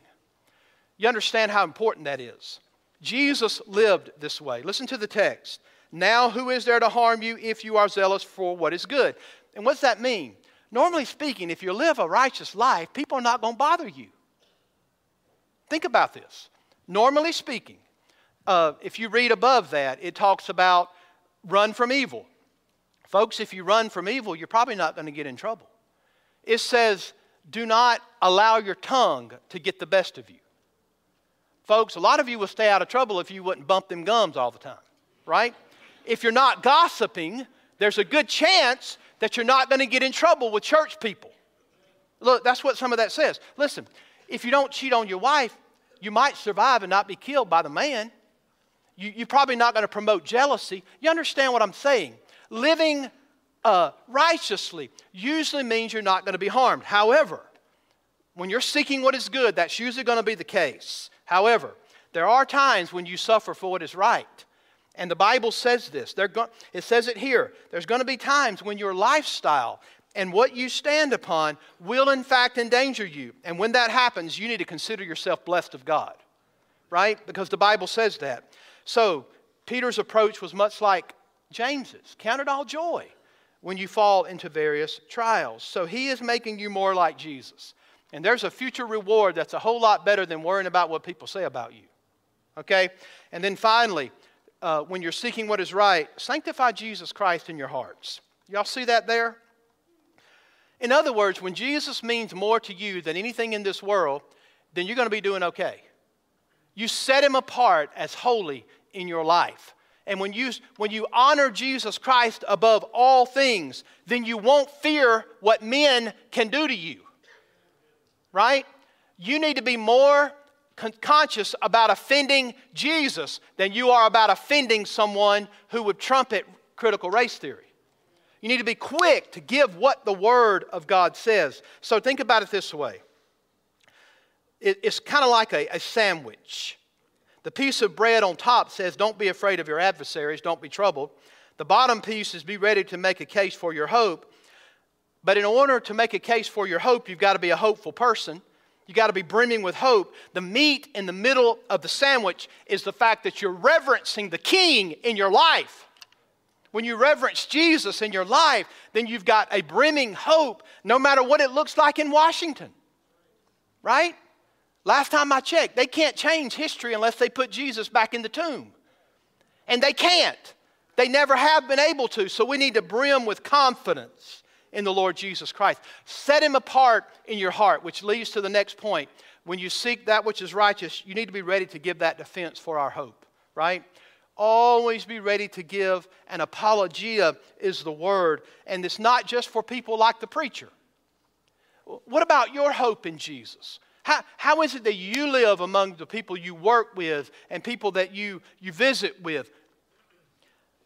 You understand how important that is. Jesus lived this way. Listen to the text. Now, who is there to harm you if you are zealous for what is good? And what's that mean? Normally speaking, if you live a righteous life, people are not going to bother you. Think about this. Normally speaking, uh, if you read above that, it talks about run from evil. Folks, if you run from evil, you're probably not going to get in trouble. It says, do not allow your tongue to get the best of you. Folks, a lot of you will stay out of trouble if you wouldn't bump them gums all the time, right? If you're not gossiping, there's a good chance that you're not going to get in trouble with church people. Look, that's what some of that says. Listen, if you don't cheat on your wife, you might survive and not be killed by the man. You, are probably not going to promote jealousy. You understand what I'm saying? Living uh, righteously usually means you're not going to be harmed. However, when you're seeking what is good, that's usually going to be the case. However, there are times when you suffer for what is right. And the Bible says this. Go- it says it here. There's going to be times when your lifestyle and what you stand upon will, in fact, endanger you. And when that happens, you need to consider yourself blessed of God, right? Because the Bible says that. So, Peter's approach was much like James's count it all joy when you fall into various trials. So, he is making you more like Jesus. And there's a future reward that's a whole lot better than worrying about what people say about you. Okay? And then finally, uh, when you're seeking what is right, sanctify Jesus Christ in your hearts. Y'all see that there? In other words, when Jesus means more to you than anything in this world, then you're going to be doing okay. You set him apart as holy in your life. And when you, when you honor Jesus Christ above all things, then you won't fear what men can do to you right? You need to be more con- conscious about offending Jesus than you are about offending someone who would trumpet critical race theory. You need to be quick to give what the Word of God says. So think about it this way it, it's kind of like a, a sandwich. The piece of bread on top says, Don't be afraid of your adversaries, don't be troubled. The bottom piece is, Be ready to make a case for your hope. But in order to make a case for your hope, you've got to be a hopeful person. You've got to be brimming with hope. The meat in the middle of the sandwich is the fact that you're reverencing the king in your life. When you reverence Jesus in your life, then you've got a brimming hope no matter what it looks like in Washington. Right? Last time I checked, they can't change history unless they put Jesus back in the tomb. And they can't. They never have been able to. So we need to brim with confidence in the Lord Jesus Christ. Set him apart in your heart, which leads to the next point. When you seek that which is righteous, you need to be ready to give that defense for our hope, right? Always be ready to give an apologia, is the word. And it's not just for people like the preacher. What about your hope in Jesus? How, how is it that you live among the people you work with and people that you, you visit with?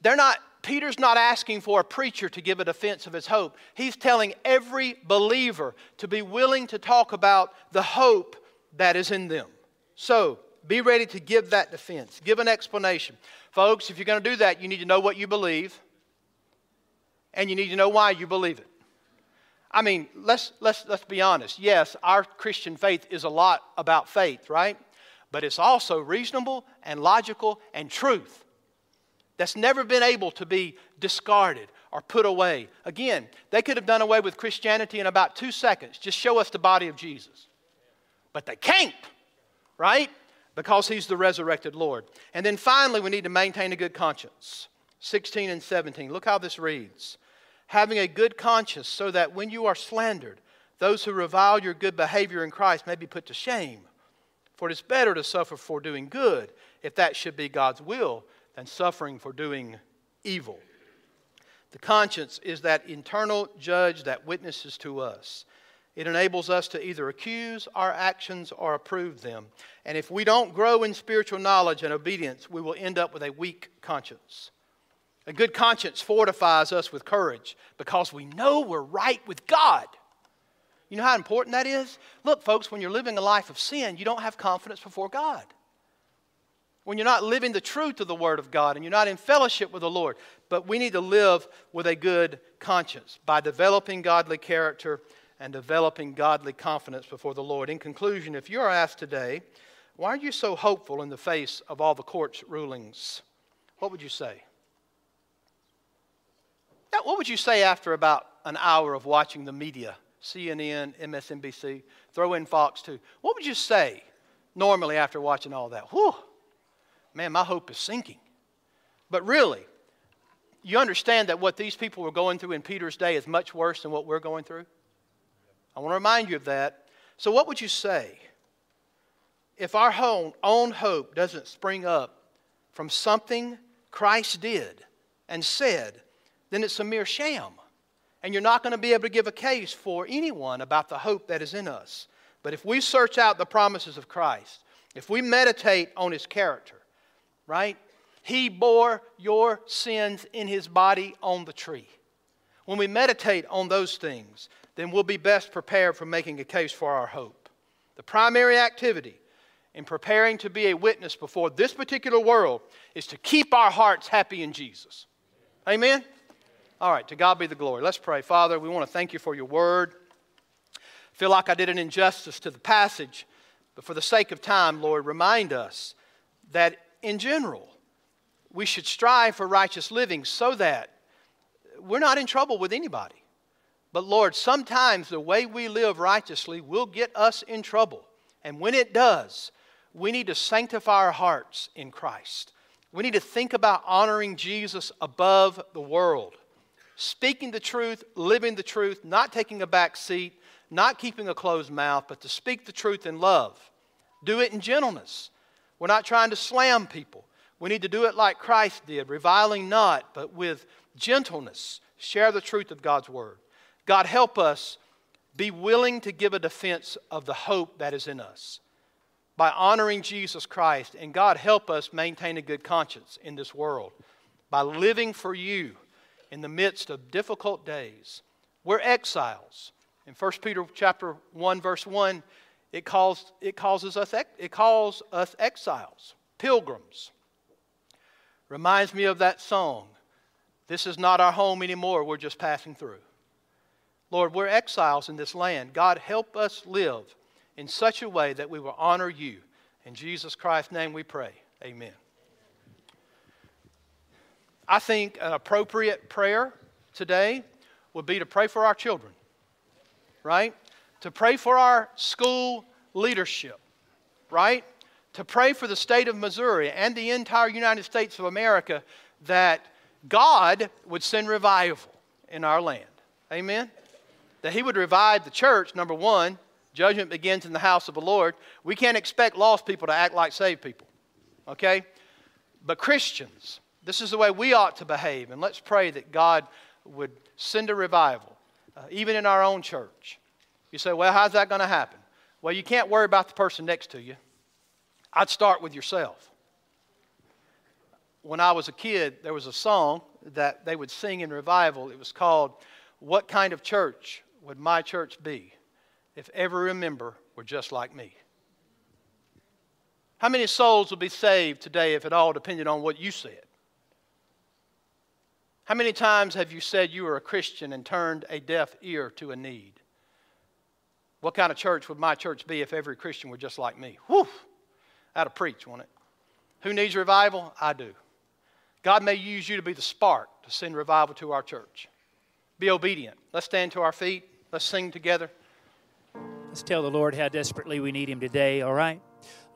They're not, Peter's not asking for a preacher to give a defense of his hope. He's telling every believer to be willing to talk about the hope that is in them. So, be ready to give that defense, give an explanation. Folks, if you're going to do that, you need to know what you believe, and you need to know why you believe it. I mean, let's, let's, let's be honest. Yes, our Christian faith is a lot about faith, right? But it's also reasonable and logical and truth that's never been able to be discarded or put away. Again, they could have done away with Christianity in about two seconds. Just show us the body of Jesus. But they can't, right? Because he's the resurrected Lord. And then finally, we need to maintain a good conscience. 16 and 17. Look how this reads having a good conscience, so that when you are slandered, those who revile your good behavior in Christ may be put to shame. For it is better to suffer for doing good, if that should be God's will, than suffering for doing evil. The conscience is that internal judge that witnesses to us. It enables us to either accuse our actions or approve them. And if we don't grow in spiritual knowledge and obedience, we will end up with a weak conscience. A good conscience fortifies us with courage because we know we're right with God. You know how important that is? Look, folks, when you're living a life of sin, you don't have confidence before God. When you're not living the truth of the Word of God and you're not in fellowship with the Lord. But we need to live with a good conscience by developing godly character and developing godly confidence before the Lord. In conclusion, if you're asked today, why are you so hopeful in the face of all the court's rulings? What would you say? what would you say after about an hour of watching the media, CNN, MSNBC, throw in Fox too? What would you say normally after watching all that? Whew, man, my hope is sinking. But really, you understand that what these people were going through in Peter's day is much worse than what we're going through? I want to remind you of that. So, what would you say if our own hope doesn't spring up from something Christ did and said then it's a mere sham. And you're not going to be able to give a case for anyone about the hope that is in us. But if we search out the promises of Christ, if we meditate on his character, right? He bore your sins in his body on the tree. When we meditate on those things, then we'll be best prepared for making a case for our hope. The primary activity in preparing to be a witness before this particular world is to keep our hearts happy in Jesus. Amen? All right, to God be the glory. Let's pray. Father, we want to thank you for your word. I feel like I did an injustice to the passage, but for the sake of time, Lord, remind us that in general, we should strive for righteous living so that we're not in trouble with anybody. But Lord, sometimes the way we live righteously will get us in trouble. And when it does, we need to sanctify our hearts in Christ. We need to think about honoring Jesus above the world speaking the truth, living the truth, not taking a back seat, not keeping a closed mouth, but to speak the truth in love. Do it in gentleness. We're not trying to slam people. We need to do it like Christ did, reviling not, but with gentleness. Share the truth of God's word. God, help us be willing to give a defense of the hope that is in us by honoring Jesus Christ. And God, help us maintain a good conscience in this world by living for you in the midst of difficult days. We're exiles. In 1 Peter chapter 1, verse 1, it calls, it causes us, it calls us exiles, pilgrims. Reminds me of that song. This is not our home anymore, we're just passing through. Lord, we're exiles in this land. God, help us live in such a way that we will honor you. In Jesus Christ's name we pray. Amen. I think an appropriate prayer today would be to pray for our children, right? To pray for our school leadership, right? To pray for the state of Missouri and the entire United States of America that God would send revival in our land. Amen? That He would revive the church, number one. Judgment begins in the house of the Lord. We can't expect lost people to act like saved people, okay? But Christians, this is the way we ought to behave. And let's pray that God would send a revival, uh, even in our own church. You say, well, how's that going to happen? Well, you can't worry about the person next to you. I'd start with yourself. When I was a kid, there was a song that they would sing in revival. It was called, What Kind of Church Would My Church Be If Every Member Were Just Like Me? How many souls would be saved today if it all depended on what you said? How many times have you said you were a Christian and turned a deaf ear to a need? What kind of church would my church be if every Christian were just like me? Whew! That'd preach, wouldn't it? Who needs revival? I do. God may use you to be the spark to send revival to our church. Be obedient. Let's stand to our feet. Let's sing together. Let's tell the Lord how desperately we need Him today, all right?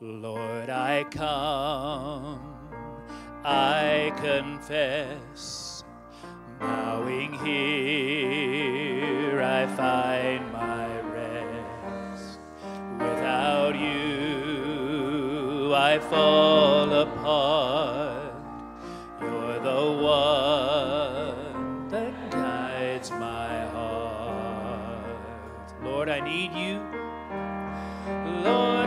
Lord, I come, I confess, bowing here, I find my I fall apart. You're the one that guides my heart. Lord, I need you. Lord,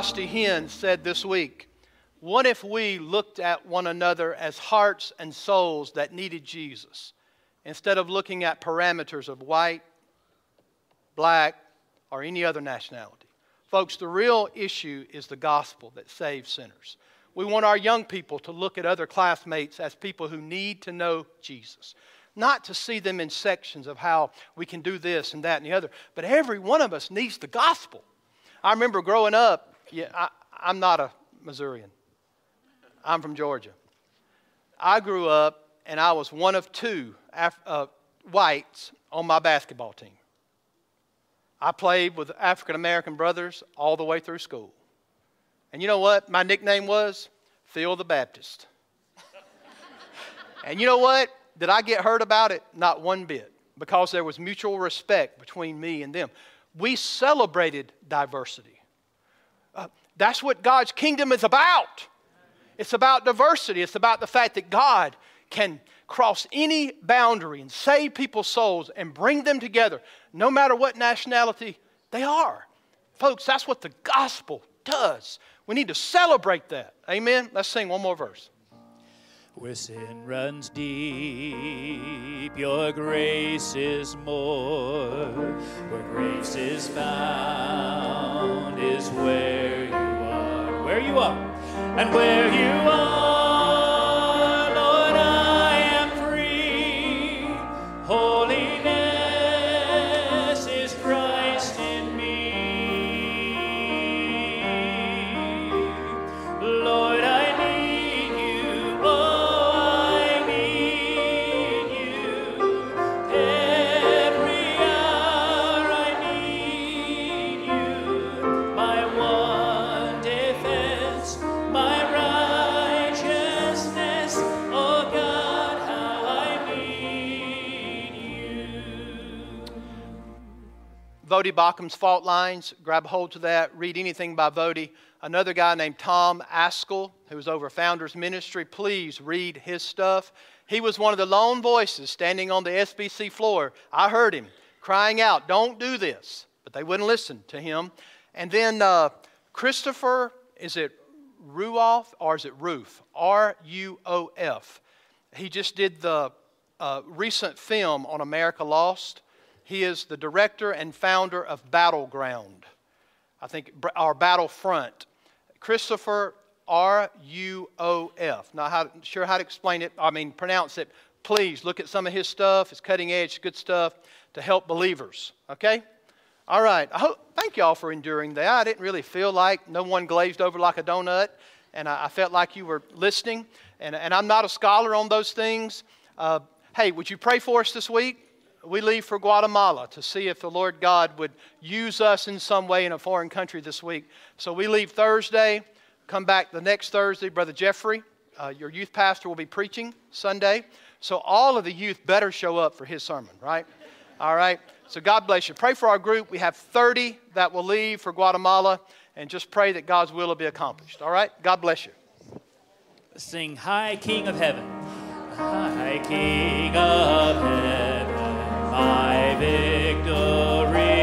Costi Hinn said this week, What if we looked at one another as hearts and souls that needed Jesus, instead of looking at parameters of white, black, or any other nationality? Folks, the real issue is the gospel that saves sinners. We want our young people to look at other classmates as people who need to know Jesus. Not to see them in sections of how we can do this and that and the other, but every one of us needs the gospel. I remember growing up, yeah, I, I'm not a Missourian, I'm from Georgia. I grew up and I was one of two Af- uh, whites on my basketball team. I played with African American brothers all the way through school. And you know what my nickname was? Phil the Baptist. and you know what? Did I get hurt about it? Not one bit, because there was mutual respect between me and them. We celebrated diversity. Uh, that's what God's kingdom is about. It's about diversity. It's about the fact that God can cross any boundary and save people's souls and bring them together, no matter what nationality they are. Folks, that's what the gospel does. We need to celebrate that. Amen? Let's sing one more verse. Where sin runs deep, your grace is more. Where grace is found is where you are. Where you are. And where you are, Voddie Baucham's Fault Lines. Grab hold to that. Read anything by Voddie. Another guy named Tom Ascol, who was over Founders Ministry. Please read his stuff. He was one of the lone voices standing on the SBC floor. I heard him crying out, Don't do this. But they wouldn't listen to him. And then uh, Christopher, is it Ruoff or is it Roof? R U O F. He just did the uh, recent film on America Lost. He is the director and founder of Battleground, I think, our Battlefront. Christopher R U O F. Not how, sure how to explain it, I mean, pronounce it. Please look at some of his stuff. It's cutting edge, good stuff to help believers. Okay? All right. I hope, thank y'all for enduring that. I didn't really feel like no one glazed over like a donut, and I, I felt like you were listening. And, and I'm not a scholar on those things. Uh, hey, would you pray for us this week? We leave for Guatemala to see if the Lord God would use us in some way in a foreign country this week. So we leave Thursday, come back the next Thursday. Brother Jeffrey uh, your youth pastor will be preaching Sunday. So all of the youth better show up for his sermon, right? All right. So God bless you. Pray for our group. We have 30 that will leave for Guatemala, and just pray that God's will will be accomplished. All right. God bless you. Sing High King of Heaven. High King of Heaven, my victory.